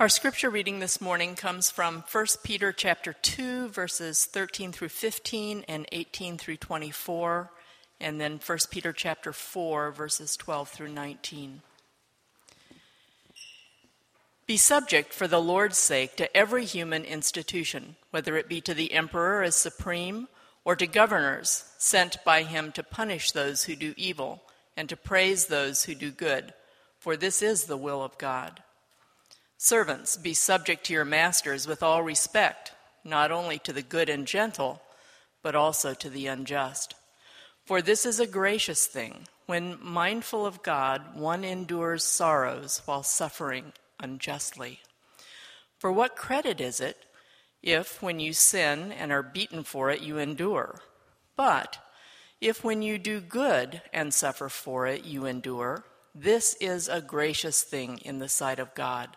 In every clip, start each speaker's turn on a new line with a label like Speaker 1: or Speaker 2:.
Speaker 1: Our scripture reading this morning comes from 1 Peter chapter 2 verses 13 through 15 and 18 through 24 and then 1 Peter chapter 4 verses 12 through 19. Be subject for the Lord's sake to every human institution, whether it be to the emperor as supreme or to governors sent by him to punish those who do evil and to praise those who do good, for this is the will of God. Servants, be subject to your masters with all respect, not only to the good and gentle, but also to the unjust. For this is a gracious thing. When mindful of God, one endures sorrows while suffering unjustly. For what credit is it if, when you sin and are beaten for it, you endure? But if, when you do good and suffer for it, you endure, this is a gracious thing in the sight of God.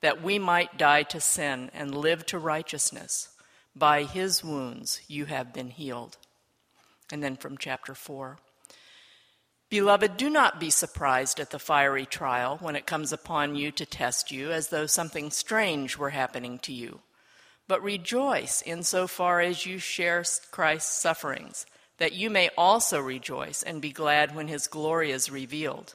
Speaker 1: that we might die to sin and live to righteousness. By his wounds you have been healed. And then from chapter 4. Beloved, do not be surprised at the fiery trial when it comes upon you to test you as though something strange were happening to you. But rejoice insofar as you share Christ's sufferings, that you may also rejoice and be glad when his glory is revealed.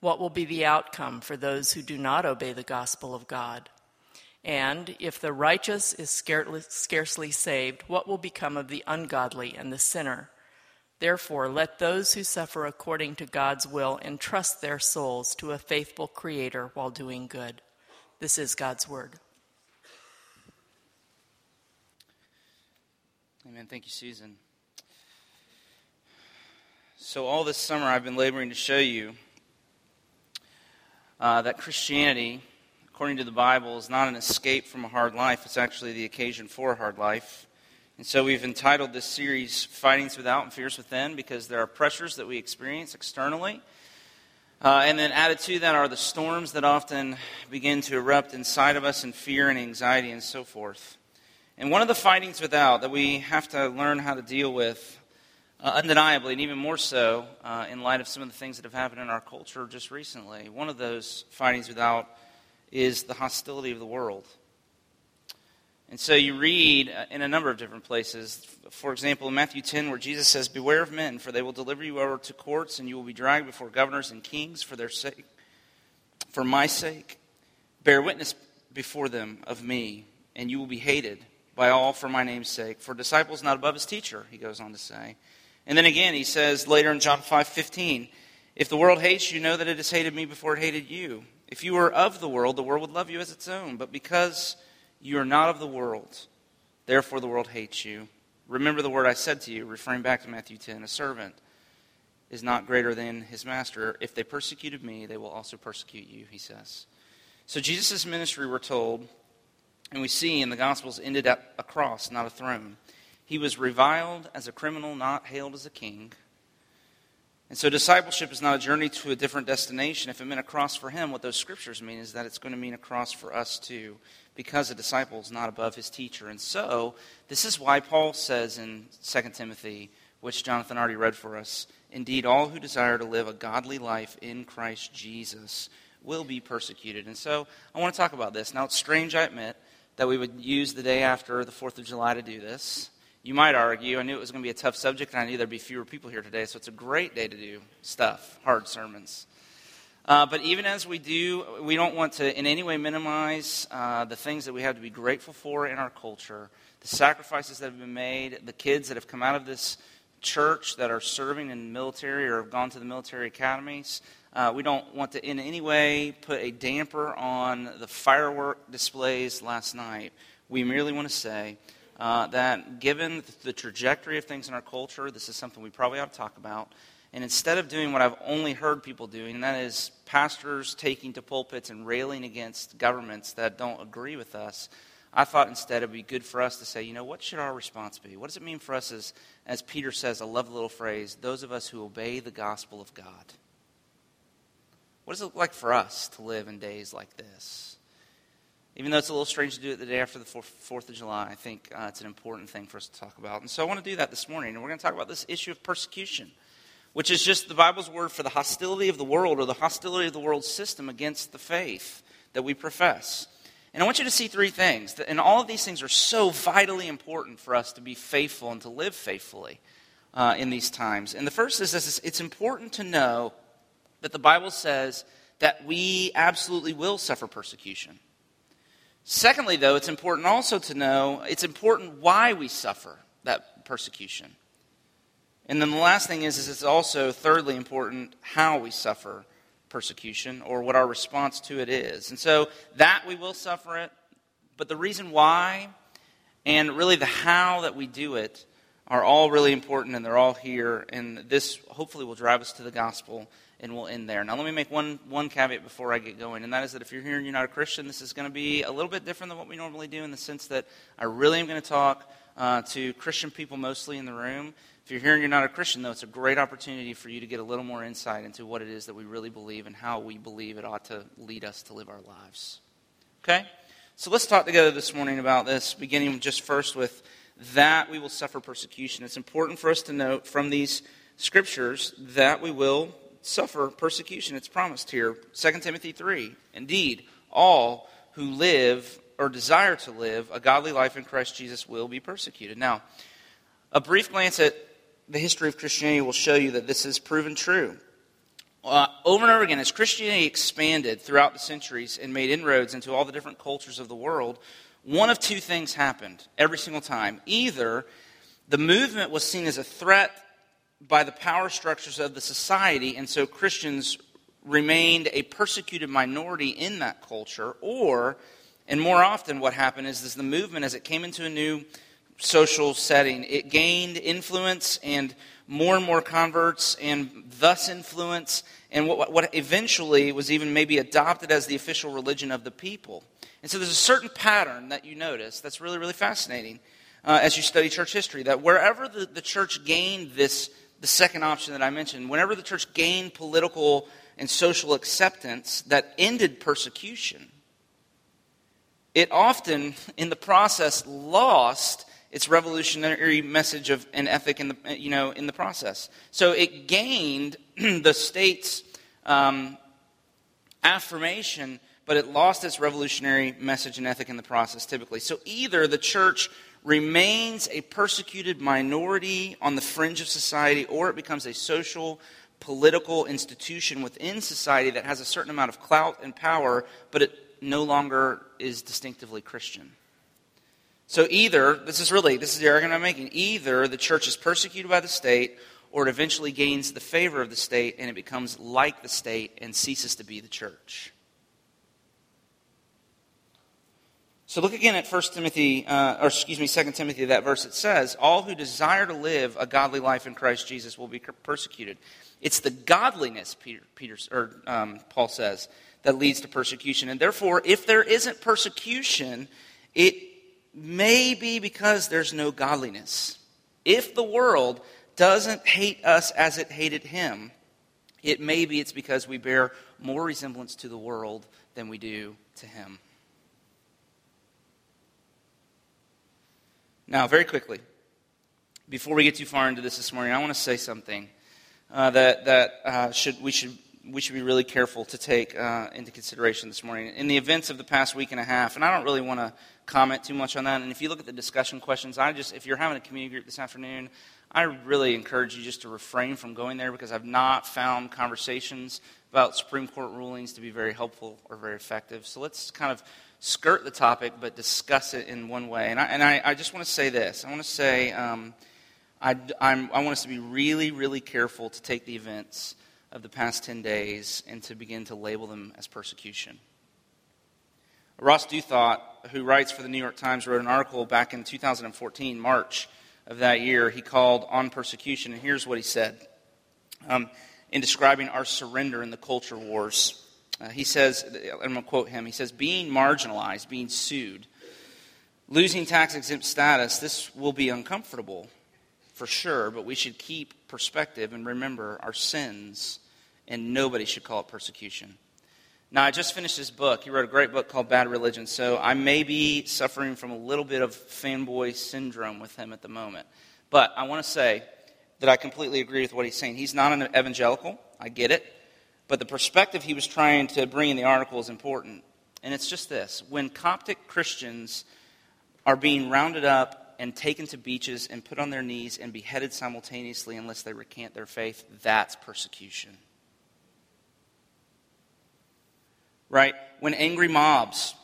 Speaker 1: what will be the outcome for those who do not obey the gospel of God? And if the righteous is scarcely saved, what will become of the ungodly and the sinner? Therefore, let those who suffer according to God's will entrust their souls to a faithful Creator while doing good. This is God's word.
Speaker 2: Amen. Thank you, Susan. So, all this summer, I've been laboring to show you uh, that Christianity, according to the Bible, is not an escape from a hard life. It's actually the occasion for a hard life. And so we've entitled this series Fightings Without and Fears Within because there are pressures that we experience externally. Uh, and then added to that are the storms that often begin to erupt inside of us in fear and anxiety and so forth. And one of the fightings without that we have to learn how to deal with uh, undeniably, and even more so uh, in light of some of the things that have happened in our culture just recently. One of those fightings without is the hostility of the world. And so you read uh, in a number of different places, for example, in Matthew 10, where Jesus says, Beware of men, for they will deliver you over to courts, and you will be dragged before governors and kings for their sake. For my sake, bear witness before them of me, and you will be hated by all for my name's sake. For disciples not above his teacher, he goes on to say. And then again, he says later in John 5 15, If the world hates you, know that it has hated me before it hated you. If you were of the world, the world would love you as its own. But because you are not of the world, therefore the world hates you. Remember the word I said to you, referring back to Matthew 10 a servant is not greater than his master. If they persecuted me, they will also persecute you, he says. So Jesus' ministry, we're told, and we see in the Gospels, ended at a cross, not a throne. He was reviled as a criminal, not hailed as a king. And so discipleship is not a journey to a different destination. If it meant a cross for him, what those scriptures mean is that it's going to mean a cross for us too, because a disciple is not above his teacher. And so, this is why Paul says in 2 Timothy, which Jonathan already read for us, indeed, all who desire to live a godly life in Christ Jesus will be persecuted. And so, I want to talk about this. Now, it's strange, I admit, that we would use the day after the 4th of July to do this. You might argue, I knew it was going to be a tough subject, and I knew there'd be fewer people here today, so it's a great day to do stuff, hard sermons. Uh, but even as we do, we don't want to in any way minimize uh, the things that we have to be grateful for in our culture, the sacrifices that have been made, the kids that have come out of this church that are serving in the military or have gone to the military academies. Uh, we don't want to in any way put a damper on the firework displays last night. We merely want to say uh, that given the trajectory of things in our culture, this is something we probably ought to talk about. And instead of doing what I've only heard people doing, and that is pastors taking to pulpits and railing against governments that don't agree with us, I thought instead it would be good for us to say, you know, what should our response be? What does it mean for us as, as Peter says, I love the little phrase, those of us who obey the gospel of God? What does it look like for us to live in days like this? Even though it's a little strange to do it the day after the 4th of July, I think uh, it's an important thing for us to talk about. And so I want to do that this morning. And we're going to talk about this issue of persecution, which is just the Bible's word for the hostility of the world or the hostility of the world system against the faith that we profess. And I want you to see three things. And all of these things are so vitally important for us to be faithful and to live faithfully uh, in these times. And the first is this it's important to know that the Bible says that we absolutely will suffer persecution. Secondly, though, it's important also to know it's important why we suffer that persecution. And then the last thing is, is it's also, thirdly, important how we suffer persecution or what our response to it is. And so that we will suffer it, but the reason why and really the how that we do it are all really important and they're all here. And this hopefully will drive us to the gospel and we'll end there. Now, let me make one, one caveat before I get going, and that is that if you're here and you're not a Christian, this is going to be a little bit different than what we normally do in the sense that I really am going to talk uh, to Christian people mostly in the room. If you're here and you're not a Christian, though, it's a great opportunity for you to get a little more insight into what it is that we really believe and how we believe it ought to lead us to live our lives. Okay? So let's talk together this morning about this, beginning just first with that we will suffer persecution. It's important for us to note from these scriptures that we will suffer persecution. It's promised here. 2 Timothy 3. Indeed, all who live or desire to live a godly life in Christ Jesus will be persecuted. Now, a brief glance at the history of Christianity will show you that this is proven true. Uh, over and over again, as Christianity expanded throughout the centuries and made inroads into all the different cultures of the world, one of two things happened every single time. Either the movement was seen as a threat by the power structures of the society, and so Christians remained a persecuted minority in that culture, or, and more often, what happened is, is the movement, as it came into a new social setting. It gained influence and more and more converts, and thus influence, and what, what eventually was even maybe adopted as the official religion of the people. And so there's a certain pattern that you notice that's really, really fascinating uh, as you study church history that wherever the, the church gained this, the second option that I mentioned, whenever the church gained political and social acceptance that ended persecution, it often, in the process, lost its revolutionary message of an ethic in the, you know, in the process. So it gained the state's um, affirmation, but it lost its revolutionary message and ethic in the process typically. So either the church remains a persecuted minority on the fringe of society, or it becomes a social, political institution within society that has a certain amount of clout and power, but it no longer is distinctively Christian. So either, this is really, this is the argument I'm making, either the church is persecuted by the state or it eventually gains the favor of the state and it becomes like the state and ceases to be the church. So look again at 1 Timothy, uh, or excuse me, 2 Timothy, that verse. It says, All who desire to live a godly life in Christ Jesus will be persecuted. It's the godliness, Peter, Peter or um, Paul says, that leads to persecution. And therefore, if there isn't persecution, it may be because there's no godliness. If the world doesn't hate us as it hated him, it may be it's because we bear more resemblance to the world than we do to him. Now, very quickly, before we get too far into this this morning, I want to say something uh, that, that uh, should, we, should, we should be really careful to take uh, into consideration this morning. In the events of the past week and a half, and I don't really want to comment too much on that. And if you look at the discussion questions, I just, if you're having a community group this afternoon, I really encourage you just to refrain from going there because I've not found conversations about Supreme Court rulings to be very helpful or very effective. So let's kind of skirt the topic but discuss it in one way. And I, and I, I just want to say this I want to say um, I, I want us to be really, really careful to take the events of the past 10 days and to begin to label them as persecution. Ross Douthat, who writes for the New York Times, wrote an article back in 2014, March of that year. He called On Persecution, and here's what he said um, in describing our surrender in the culture wars. Uh, he says, I'm going to quote him, he says, being marginalized, being sued, losing tax exempt status, this will be uncomfortable for sure, but we should keep perspective and remember our sins, and nobody should call it persecution. Now, I just finished his book. He wrote a great book called Bad Religion, so I may be suffering from a little bit of fanboy syndrome with him at the moment. But I want to say that I completely agree with what he's saying. He's not an evangelical, I get it, but the perspective he was trying to bring in the article is important. And it's just this when Coptic Christians are being rounded up and taken to beaches and put on their knees and beheaded simultaneously unless they recant their faith, that's persecution. Right? When angry mobs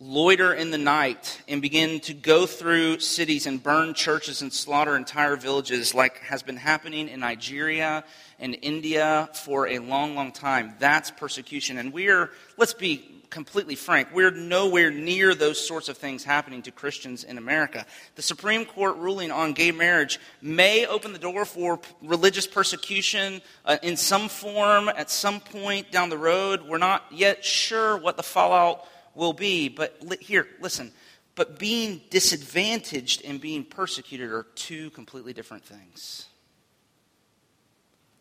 Speaker 2: loiter in the night and begin to go through cities and burn churches and slaughter entire villages, like has been happening in Nigeria and India for a long, long time. That's persecution. And we're, let's be completely frank, we're nowhere near those sorts of things happening to Christians in America. The Supreme Court ruling on gay marriage may open the door for religious persecution uh, in some form at some point down the road. We're not yet sure what the fallout will be, but li- here, listen. But being disadvantaged and being persecuted are two completely different things.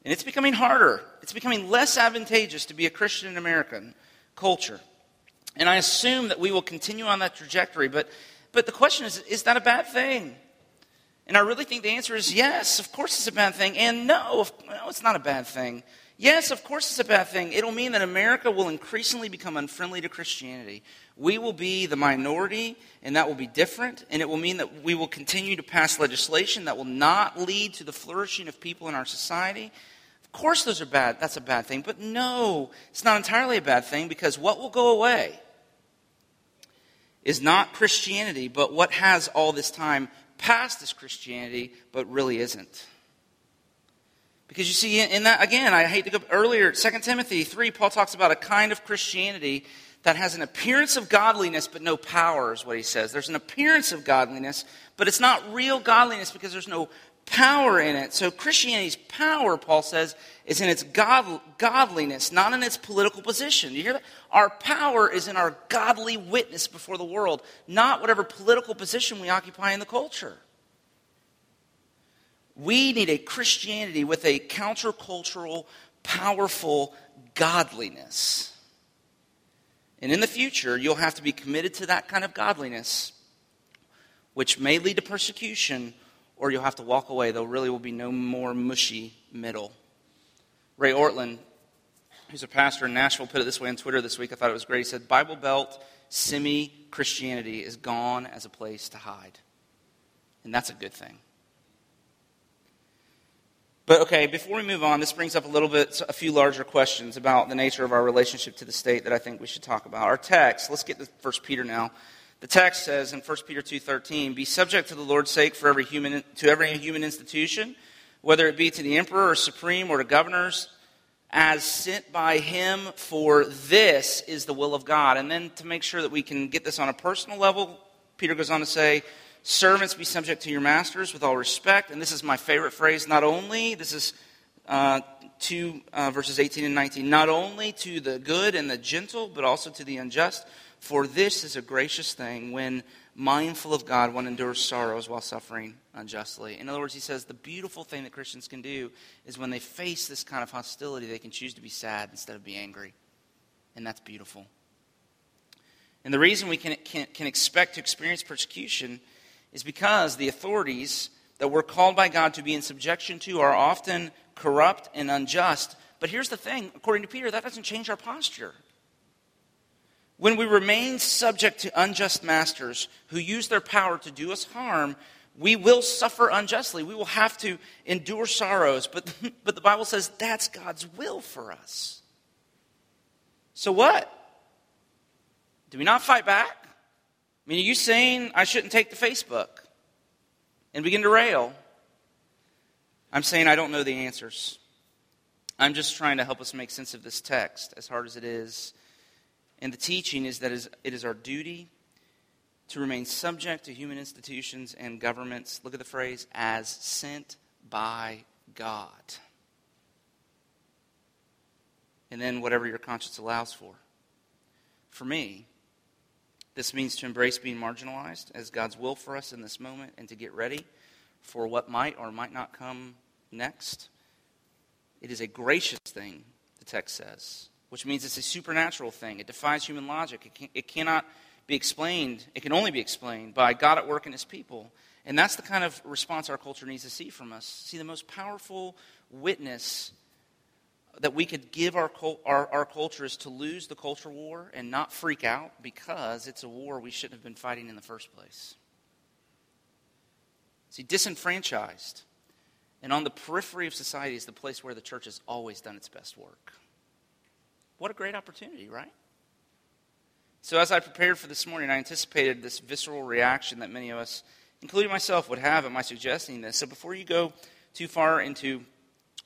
Speaker 2: And it's becoming harder. It's becoming less advantageous to be a Christian in American culture. And I assume that we will continue on that trajectory. But, but the question is is that a bad thing? And I really think the answer is yes, of course it's a bad thing. And no, no, it's not a bad thing. Yes, of course it's a bad thing. It'll mean that America will increasingly become unfriendly to Christianity. We will be the minority, and that will be different. And it will mean that we will continue to pass legislation that will not lead to the flourishing of people in our society. Of course, those are bad. That's a bad thing. But no, it's not entirely a bad thing because what will go away? Is not Christianity, but what has all this time passed as Christianity, but really isn't. Because you see, in that, again, I hate to go earlier, 2 Timothy 3, Paul talks about a kind of Christianity that has an appearance of godliness, but no power, is what he says. There's an appearance of godliness, but it's not real godliness because there's no power in it. So Christianity's power, Paul says, is in its god, godliness, not in its political position. You hear that? Our power is in our godly witness before the world, not whatever political position we occupy in the culture. We need a Christianity with a countercultural, powerful godliness. And in the future, you'll have to be committed to that kind of godliness, which may lead to persecution or you'll have to walk away. There really will be no more mushy middle. Ray Ortlund, who's a pastor in Nashville, put it this way on Twitter this week. I thought it was great. He said, Bible Belt semi Christianity is gone as a place to hide. And that's a good thing. But okay, before we move on, this brings up a little bit, a few larger questions about the nature of our relationship to the state that I think we should talk about. Our text, let's get to 1 Peter now. The text says in 1 Peter 2:13, "Be subject to the Lord's sake for every human to every human institution, whether it be to the emperor or supreme or to governors, as sent by him for this is the will of God." And then to make sure that we can get this on a personal level, Peter goes on to say, "Servants be subject to your masters with all respect." And this is my favorite phrase, not only this is uh, 2 uh, verses 18 and 19, not only to the good and the gentle, but also to the unjust. For this is a gracious thing when mindful of God, one endures sorrows while suffering unjustly. In other words, he says the beautiful thing that Christians can do is when they face this kind of hostility, they can choose to be sad instead of be angry. And that's beautiful. And the reason we can, can, can expect to experience persecution is because the authorities that we're called by God to be in subjection to are often corrupt and unjust. But here's the thing according to Peter, that doesn't change our posture. When we remain subject to unjust masters who use their power to do us harm, We will suffer unjustly. We will have to endure sorrows. But, but the Bible says that's God's will for us. So what? Do we not fight back? I mean, are you saying I shouldn't take the Facebook and begin to rail? I'm saying I don't know the answers. I'm just trying to help us make sense of this text, as hard as it is. And the teaching is that it is our duty to remain subject to human institutions and governments. Look at the phrase, as sent by God. And then whatever your conscience allows for. For me, this means to embrace being marginalized as God's will for us in this moment and to get ready for what might or might not come next. It is a gracious thing, the text says, which means it's a supernatural thing. It defies human logic. It, can, it cannot be explained, it can only be explained by God at work in his people. And that's the kind of response our culture needs to see from us. See, the most powerful witness that we could give our, our, our culture is to lose the culture war and not freak out because it's a war we shouldn't have been fighting in the first place. See, disenfranchised and on the periphery of society is the place where the church has always done its best work. What a great opportunity, right? So, as I prepared for this morning, I anticipated this visceral reaction that many of us, including myself, would have at my suggesting this. So, before you go too far into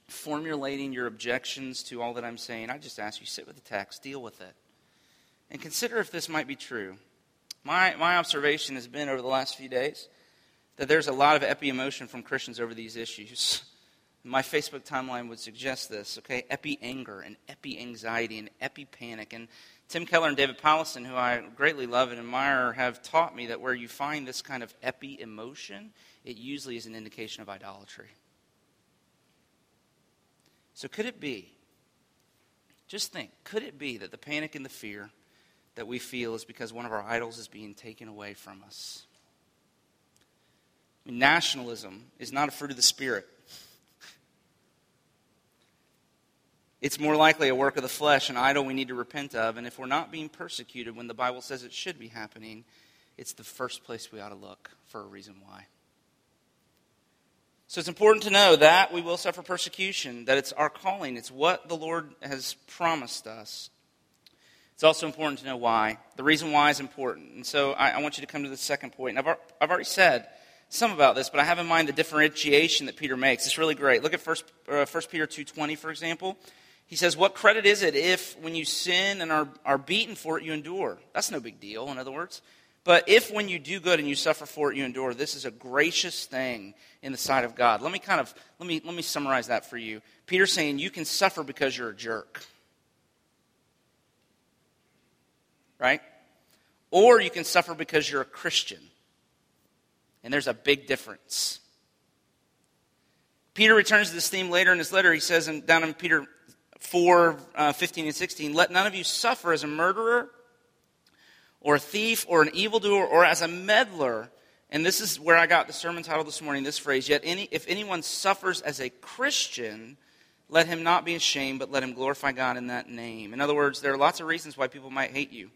Speaker 2: formulating your objections to all that I'm saying, I just ask you sit with the text, deal with it, and consider if this might be true. My, my observation has been over the last few days that there's a lot of epi emotion from Christians over these issues. My Facebook timeline would suggest this, okay? Epi anger and epi anxiety and epi panic. And Tim Keller and David Powlison, who I greatly love and admire, have taught me that where you find this kind of epi emotion, it usually is an indication of idolatry. So, could it be, just think, could it be that the panic and the fear that we feel is because one of our idols is being taken away from us? nationalism is not a fruit of the Spirit. It's more likely a work of the flesh, an idol we need to repent of. And if we're not being persecuted when the Bible says it should be happening, it's the first place we ought to look for a reason why. So it's important to know that we will suffer persecution, that it's our calling, it's what the Lord has promised us. It's also important to know why. The reason why is important. And so I, I want you to come to the second point. And I've, I've already said some about this, but I have in mind the differentiation that Peter makes. It's really great. Look at 1, uh, 1 Peter 2.20, for example. He says, What credit is it if, when you sin and are, are beaten for it, you endure? That's no big deal, in other words. But if, when you do good and you suffer for it, you endure, this is a gracious thing in the sight of God. Let me kind of let me let me summarize that for you. Peter's saying you can suffer because you're a jerk, right? Or you can suffer because you're a Christian. And there's a big difference. Peter returns to this theme later in his letter. He says in, down in Peter 4 uh, 15 and 16, Let none of you suffer as a murderer or a thief or an evildoer or as a meddler. And this is where I got the sermon title this morning this phrase, Yet any, if anyone suffers as a Christian, let him not be ashamed, but let him glorify God in that name. In other words, there are lots of reasons why people might hate you.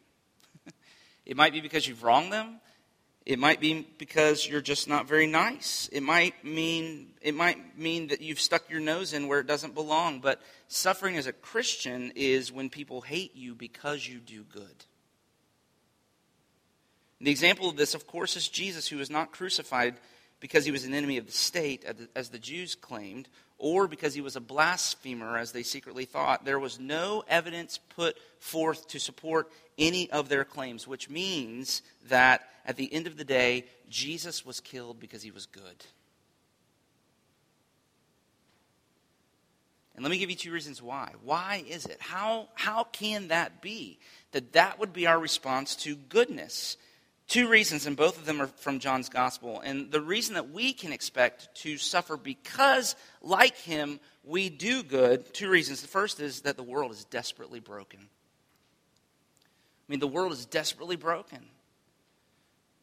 Speaker 2: it might be because you've wronged them. It might be because you're just not very nice. It might mean it might mean that you've stuck your nose in where it doesn't belong. But suffering as a Christian is when people hate you because you do good. The example of this, of course, is Jesus, who was not crucified because he was an enemy of the state, as the Jews claimed, or because he was a blasphemer, as they secretly thought. There was no evidence put forth to support any of their claims, which means that at the end of the day, Jesus was killed because he was good. And let me give you two reasons why. Why is it? How, how can that be? That that would be our response to goodness. Two reasons, and both of them are from John's gospel. And the reason that we can expect to suffer because, like him, we do good, two reasons. The first is that the world is desperately broken. I mean, the world is desperately broken.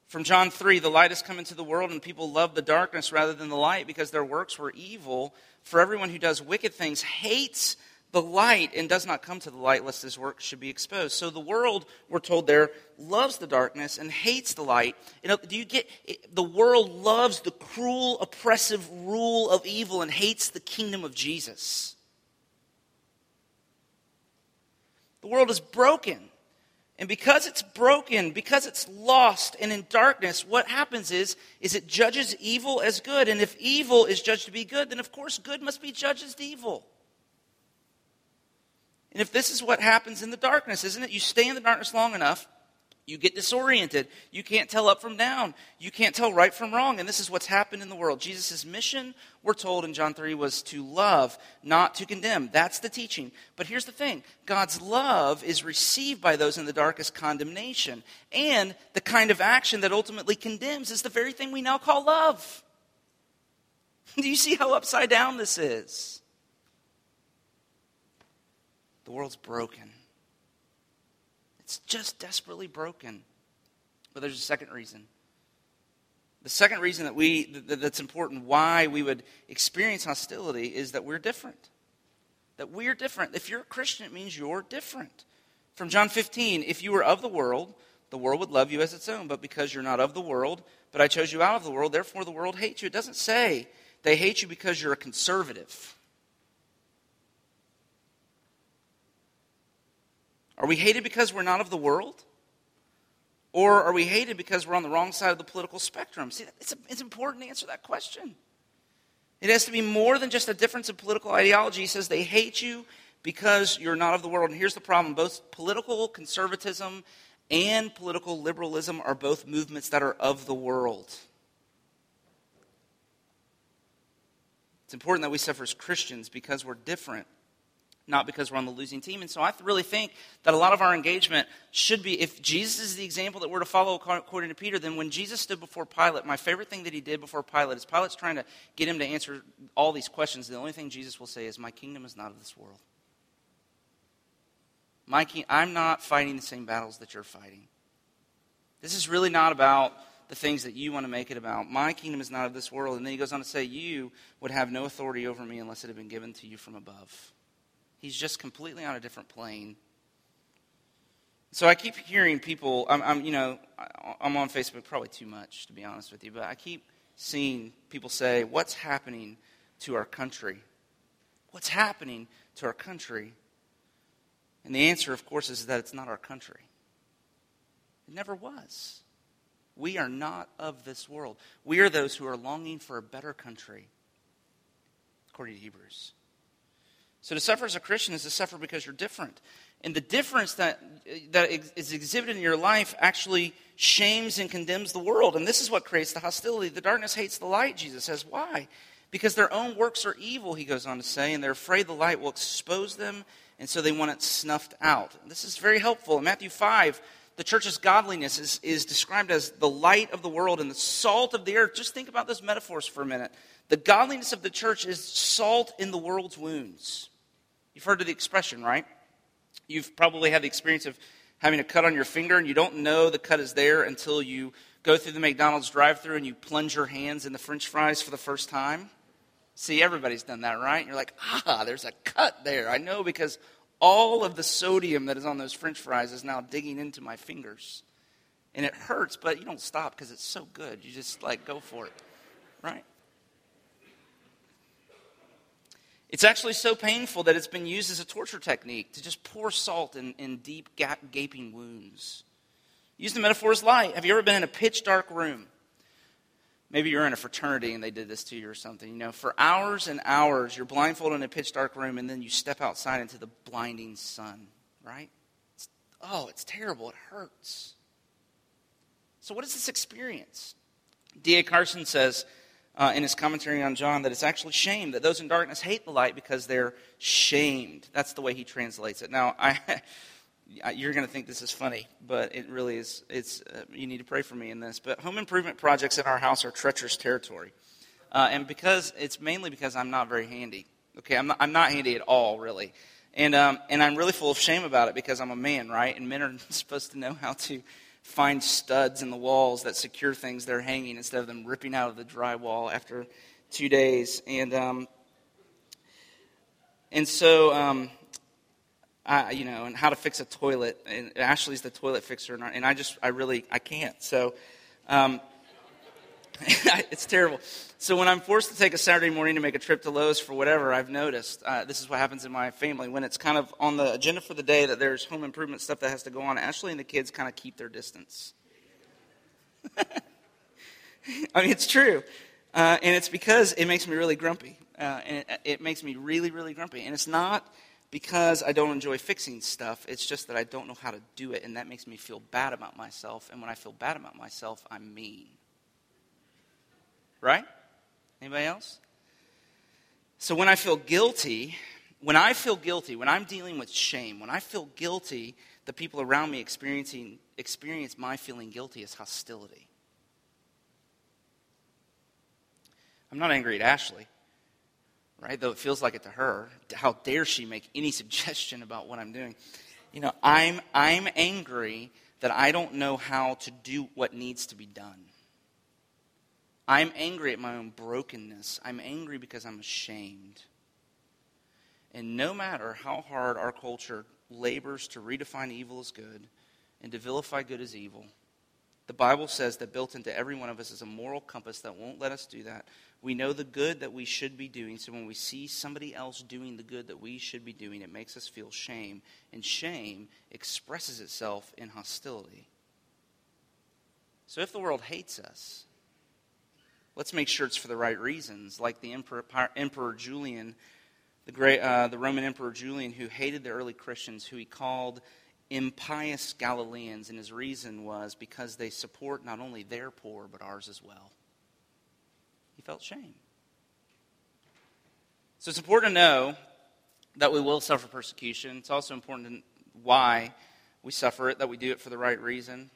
Speaker 2: From John 3, the light has come into the world, and people love the darkness rather than the light because their works were evil. For everyone who does wicked things hates the light and does not come to the light lest his work should be exposed. So the world, we're told there, loves the darkness and hates the light. You know, do you get the world loves the cruel, oppressive rule of evil and hates the kingdom of Jesus? The world is broken. And because it's broken, because it's lost and in darkness, what happens is, is it judges evil as good. And if evil is judged to be good, then of course good must be judged as evil. And if this is what happens in the darkness, isn't it? You stay in the darkness long enough, you get disoriented. You can't tell up from down. You can't tell right from wrong. And this is what's happened in the world. Jesus' mission, we're told in John 3, was to love, not to condemn. That's the teaching. But here's the thing God's love is received by those in the darkest condemnation. And the kind of action that ultimately condemns is the very thing we now call love. Do you see how upside down this is? The world's broken. It's just desperately broken. But there's a second reason. The second reason that we that's important why we would experience hostility is that we're different. That we're different. If you're a Christian, it means you're different. From John 15, if you were of the world, the world would love you as its own, but because you're not of the world, but I chose you out of the world, therefore the world hates you. It doesn't say they hate you because you're a conservative. Are we hated because we're not of the world? Or are we hated because we're on the wrong side of the political spectrum? See, it's, a, it's important to answer that question. It has to be more than just a difference in political ideology. He says they hate you because you're not of the world. And here's the problem both political conservatism and political liberalism are both movements that are of the world. It's important that we suffer as Christians because we're different not because we're on the losing team. And so I really think that a lot of our engagement should be if Jesus is the example that we're to follow according to Peter, then when Jesus stood before Pilate, my favorite thing that he did before Pilate is Pilate's trying to get him to answer all these questions. The only thing Jesus will say is, My kingdom is not of this world. My king, I'm not fighting the same battles that you're fighting. This is really not about the things that you want to make it about. My kingdom is not of this world. And then he goes on to say, You would have no authority over me unless it had been given to you from above. He's just completely on a different plane. So I keep hearing people, I'm, I'm, you know, I'm on Facebook probably too much, to be honest with you, but I keep seeing people say, What's happening to our country? What's happening to our country? And the answer, of course, is that it's not our country. It never was. We are not of this world. We are those who are longing for a better country, according to Hebrews. So to suffer as a Christian is to suffer because you're different. And the difference that, that is exhibited in your life actually shames and condemns the world. And this is what creates the hostility. The darkness hates the light, Jesus says. Why? Because their own works are evil, he goes on to say, and they're afraid the light will expose them, and so they want it snuffed out. This is very helpful. In Matthew 5, the church's godliness is, is described as the light of the world and the salt of the earth. Just think about those metaphors for a minute. The godliness of the church is salt in the world's wounds. You've heard of the expression, right? You've probably had the experience of having a cut on your finger and you don't know the cut is there until you go through the McDonald's drive through and you plunge your hands in the french fries for the first time. See, everybody's done that, right? You're like, ah, there's a cut there. I know because all of the sodium that is on those french fries is now digging into my fingers. And it hurts, but you don't stop because it's so good. You just like go for it, right? It's actually so painful that it's been used as a torture technique to just pour salt in, in deep, gaping wounds. Use the metaphor as light. Have you ever been in a pitch dark room? Maybe you're in a fraternity and they did this to you or something. You know, for hours and hours, you're blindfolded in a pitch dark room and then you step outside into the blinding sun, right? It's, oh, it's terrible. It hurts. So, what is this experience? D.A. Carson says, uh, in his commentary on John that it's actually shame, that those in darkness hate the light because they're shamed. That's the way he translates it. Now, I, you're going to think this is funny, but it really is. It's, uh, you need to pray for me in this. But home improvement projects in our house are treacherous territory. Uh, and because it's mainly because I'm not very handy. Okay, I'm not, I'm not handy at all, really. And, um, and I'm really full of shame about it because I'm a man, right? And men are supposed to know how to find studs in the walls that secure things they're hanging instead of them ripping out of the drywall after two days. And, um, and so um, uh, you know, and how to fix a toilet. And Ashley's the toilet fixer, and I, and I just, I really, I can't. So, um, it's terrible. So when I'm forced to take a Saturday morning to make a trip to Lowe's for whatever, I've noticed uh, this is what happens in my family. When it's kind of on the agenda for the day that there's home improvement stuff that has to go on, Ashley and the kids kind of keep their distance. I mean, it's true. Uh, and it's because it makes me really grumpy. Uh, and it, it makes me really, really grumpy. And it's not because I don't enjoy fixing stuff. It's just that I don't know how to do it, and that makes me feel bad about myself. And when I feel bad about myself, I'm mean. Right? Anybody else? So when I feel guilty, when I feel guilty, when I'm dealing with shame, when I feel guilty, the people around me experiencing experience my feeling guilty as hostility. I'm not angry at Ashley, right? Though it feels like it to her. How dare she make any suggestion about what I'm doing? You know, I'm, I'm angry that I don't know how to do what needs to be done. I'm angry at my own brokenness. I'm angry because I'm ashamed. And no matter how hard our culture labors to redefine evil as good and to vilify good as evil, the Bible says that built into every one of us is a moral compass that won't let us do that. We know the good that we should be doing, so when we see somebody else doing the good that we should be doing, it makes us feel shame. And shame expresses itself in hostility. So if the world hates us, let's make sure it's for the right reasons, like the Emperor, Emperor Julian, the, great, uh, the Roman Emperor Julian, who hated the early Christians, who he called impious Galileans, and his reason was because they support not only their poor, but ours as well. He felt shame. So it's important to know that we will suffer persecution. It's also important to why we suffer it, that we do it for the right reason.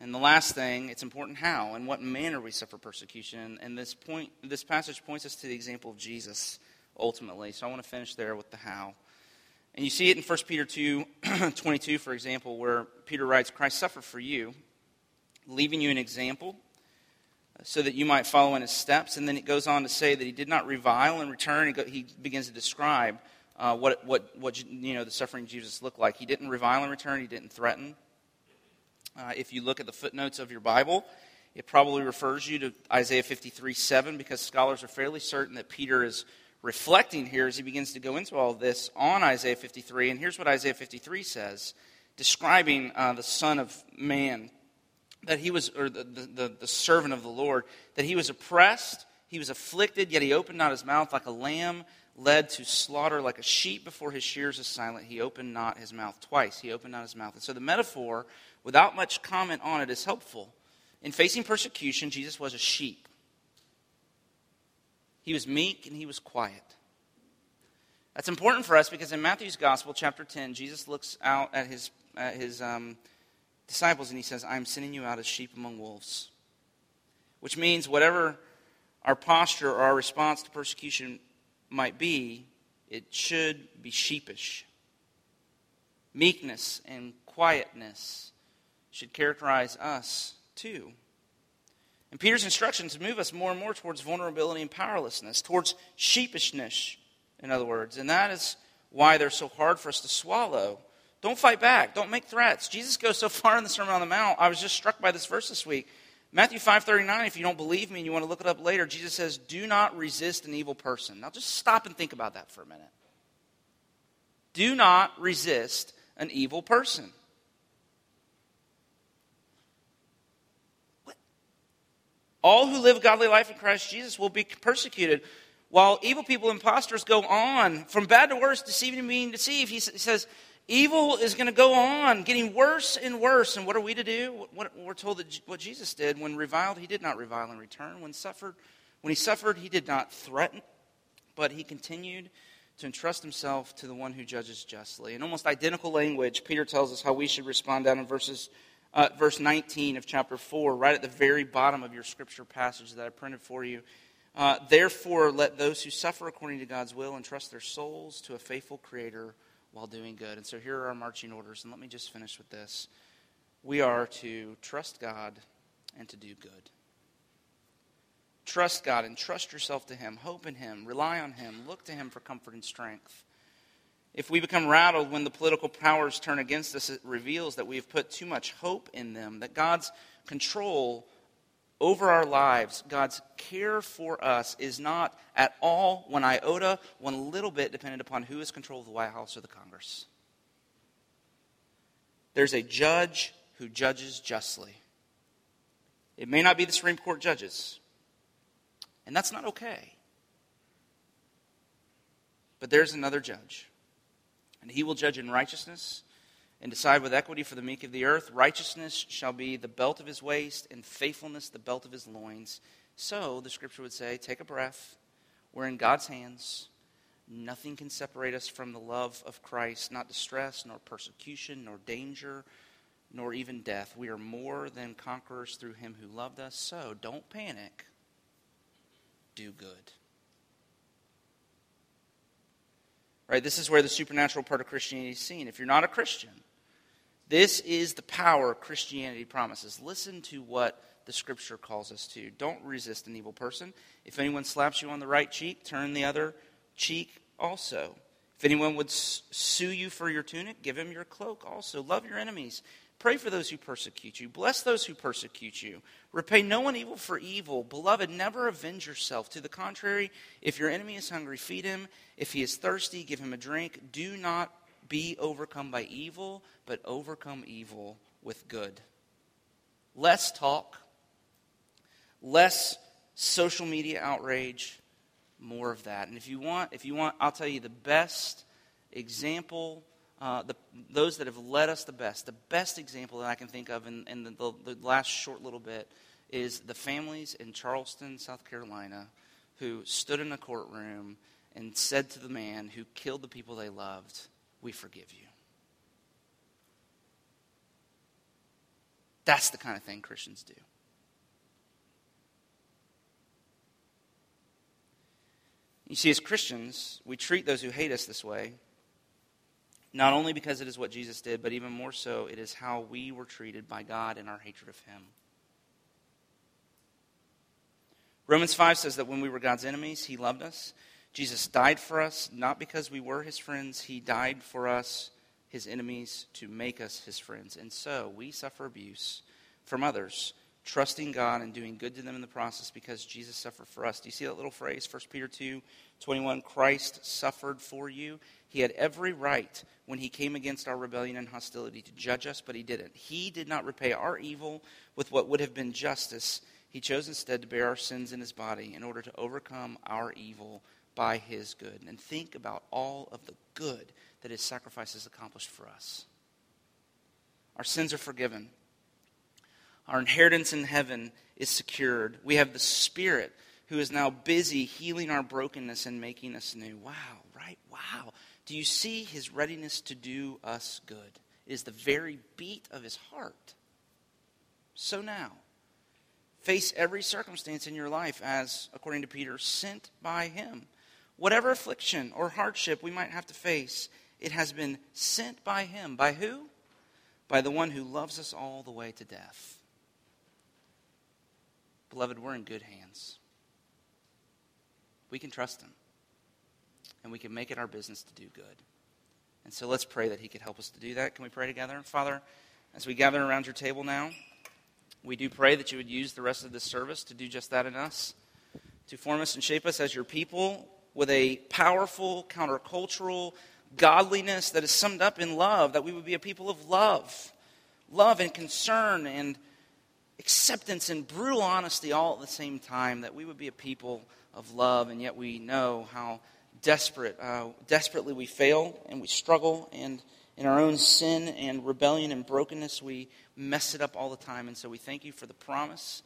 Speaker 2: And the last thing, it's important how and what manner we suffer persecution. And this point, this passage points us to the example of Jesus ultimately. So I want to finish there with the how. And you see it in 1 Peter 2 22, for example, where Peter writes, Christ suffered for you, leaving you an example so that you might follow in his steps. And then it goes on to say that he did not revile in return. He begins to describe uh, what, what, what you know, the suffering Jesus looked like. He didn't revile in return, he didn't threaten. Uh, if you look at the footnotes of your Bible, it probably refers you to Isaiah 53 7 because scholars are fairly certain that Peter is reflecting here as he begins to go into all this on Isaiah 53. And here's what Isaiah 53 says, describing uh, the Son of Man, that he was, or the, the, the servant of the Lord, that he was oppressed, he was afflicted, yet he opened not his mouth like a lamb led to slaughter like a sheep before his shears is silent he opened not his mouth twice he opened not his mouth and so the metaphor without much comment on it is helpful in facing persecution jesus was a sheep he was meek and he was quiet. That's important for us because in Matthew's Gospel, chapter 10, Jesus looks out at his, at his um, disciples and he says, I am sending you out as sheep among wolves. Which means whatever our posture or our response to persecution might be, it should be sheepish. Meekness and quietness should characterize us too. And Peter's instructions move us more and more towards vulnerability and powerlessness, towards sheepishness, in other words. And that is why they're so hard for us to swallow. Don't fight back. Don't make threats. Jesus goes so far in the Sermon on the Mount. I was just struck by this verse this week. Matthew 5:39, if you don't believe me and you want to look it up later, Jesus says, "Do not resist an evil person." Now just stop and think about that for a minute. Do not resist an evil person. All who live a godly life in Christ Jesus will be persecuted. While evil people, impostors, go on from bad to worse, deceiving and being deceived, he says, evil is going to go on, getting worse and worse. And what are we to do? we're told that what Jesus did when reviled, he did not revile in return. When suffered, when he suffered, he did not threaten, but he continued to entrust himself to the one who judges justly. In almost identical language, Peter tells us how we should respond down in verses uh, verse 19 of chapter 4, right at the very bottom of your scripture passage that I printed for you. Uh, Therefore, let those who suffer according to God's will entrust their souls to a faithful Creator while doing good. And so here are our marching orders, and let me just finish with this. We are to trust God and to do good. Trust God and trust yourself to Him. Hope in Him. Rely on Him. Look to Him for comfort and strength. If we become rattled when the political powers turn against us, it reveals that we have put too much hope in them, that God's control over our lives, God's care for us is not at all one iota, one little bit dependent upon who is control of the White House or the Congress. There's a judge who judges justly. It may not be the Supreme Court judges, and that's not okay. But there's another judge, and he will judge in righteousness and decide with equity for the meek of the earth. Righteousness shall be the belt of his waist, and faithfulness the belt of his loins. So, the scripture would say, take a breath. We're in God's hands. Nothing can separate us from the love of Christ, not distress, nor persecution, nor danger, nor even death. We are more than conquerors through him who loved us. So, don't panic. Do good. Right? This is where the supernatural part of Christianity is seen. If you're not a Christian, this is the power Christianity promises. Listen to what the scripture calls us to. Don't resist an evil person. If anyone slaps you on the right cheek, turn the other cheek also. If anyone would sue you for your tunic, give him your cloak also. Love your enemies. Pray for those who persecute you. Bless those who persecute you. Repay no one evil for evil. Beloved, never avenge yourself. To the contrary, if your enemy is hungry, feed him. If he is thirsty, give him a drink. Do not be overcome by evil, but overcome evil with good. Less talk, less social media outrage, more of that. And if you want, if you want, I'll tell you the best example. Uh, the, those that have led us the best, the best example that I can think of in, in the, the, the last short little bit is the families in Charleston, South Carolina, who stood in a courtroom and said to the man who killed the people they loved, we forgive you. That's the kind of thing Christians do. You see, as Christians, we treat those who hate us this way, not only because it is what Jesus did, but even more so, it is how we were treated by God in our hatred of Him. Romans 5 says that when we were God's enemies, He loved us. Jesus died for us, not because we were his friends. He died for us, his enemies, to make us his friends. And so we suffer abuse from others, trusting God and doing good to them in the process because Jesus suffered for us. Do you see that little phrase, 1 Peter 2 21? Christ suffered for you. He had every right when he came against our rebellion and hostility to judge us, but he didn't. He did not repay our evil with what would have been justice. He chose instead to bear our sins in his body in order to overcome our evil by his good. And think about all of the good that his sacrifice has accomplished for us. Our sins are forgiven. Our inheritance in heaven is secured. We have the Spirit who is now busy healing our brokenness and making us new. Wow, right? Wow. Do you see his readiness to do us good? It is the very beat of his heart. So now, face every circumstance in your life as, according to Peter, sent by him Whatever affliction or hardship we might have to face, it has been sent by Him. By who? By the one who loves us all the way to death. Beloved, we're in good hands. We can trust Him, and we can make it our business to do good. And so let's pray that He could help us to do that. Can we pray together? Father, as we gather around your table now, we do pray that you would use the rest of this service to do just that in us, to form us and shape us as your people with a powerful, countercultural godliness that is summed up in love, that we would be a people of love. Love and concern and acceptance and brutal honesty all at the same time, that we would be a people of love, and yet we know how desperate, uh, desperately we fail and we struggle, and in our own sin and rebellion and brokenness, we mess it up all the time. And so we thank you for the promise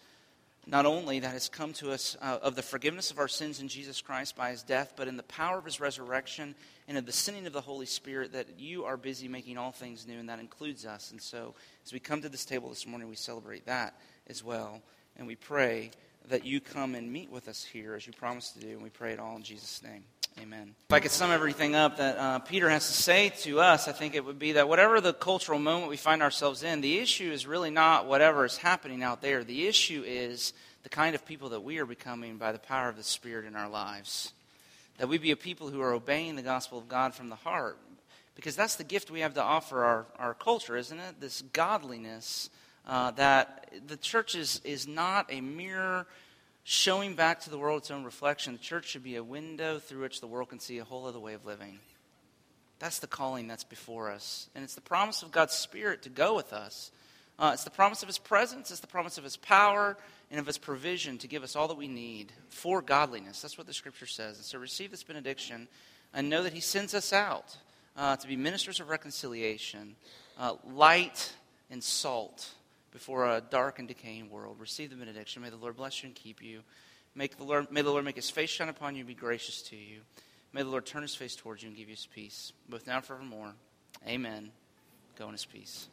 Speaker 2: not only that has come to us uh, of the forgiveness of our sins in Jesus Christ by his death, but in the power of his resurrection and of the sending of the Holy Spirit, that you are busy making all things new, and that includes us. And so, as we come to this table this morning, we celebrate that as well. And we pray that you come and meet with us here as you promised to do. And we pray it all in Jesus' name. Amen. If I could sum everything up that uh, Peter has to say to us, I think it would be that whatever the cultural moment we find ourselves in, the issue is really not whatever is happening out there. The issue is the kind of people that we are becoming by the power of the Spirit in our lives. That we be a people who are obeying the gospel of God from the heart. Because that's the gift we have to offer our, our culture, isn't it? This godliness uh, that the church is, is not a mere showing back to the world its own reflection. The church should be a window through which the world can see a whole other way of living. That's the calling that's before us. And it's the promise of God's Spirit to go with us. Uh, it's the promise of His presence, it's the promise of His power, and of His provision to give us all that we need for godliness. That's what the Scripture says. And so receive this benediction and know that He sends us out uh, to be ministers of reconciliation, uh, light and salt before a dark and decaying world. Receive the benediction. May the Lord bless you and keep you. Make the Lord, may the Lord make his face shine upon you and be gracious to you. May the Lord turn his face towards you and give you his peace, both now and forevermore. Amen. Go in his peace.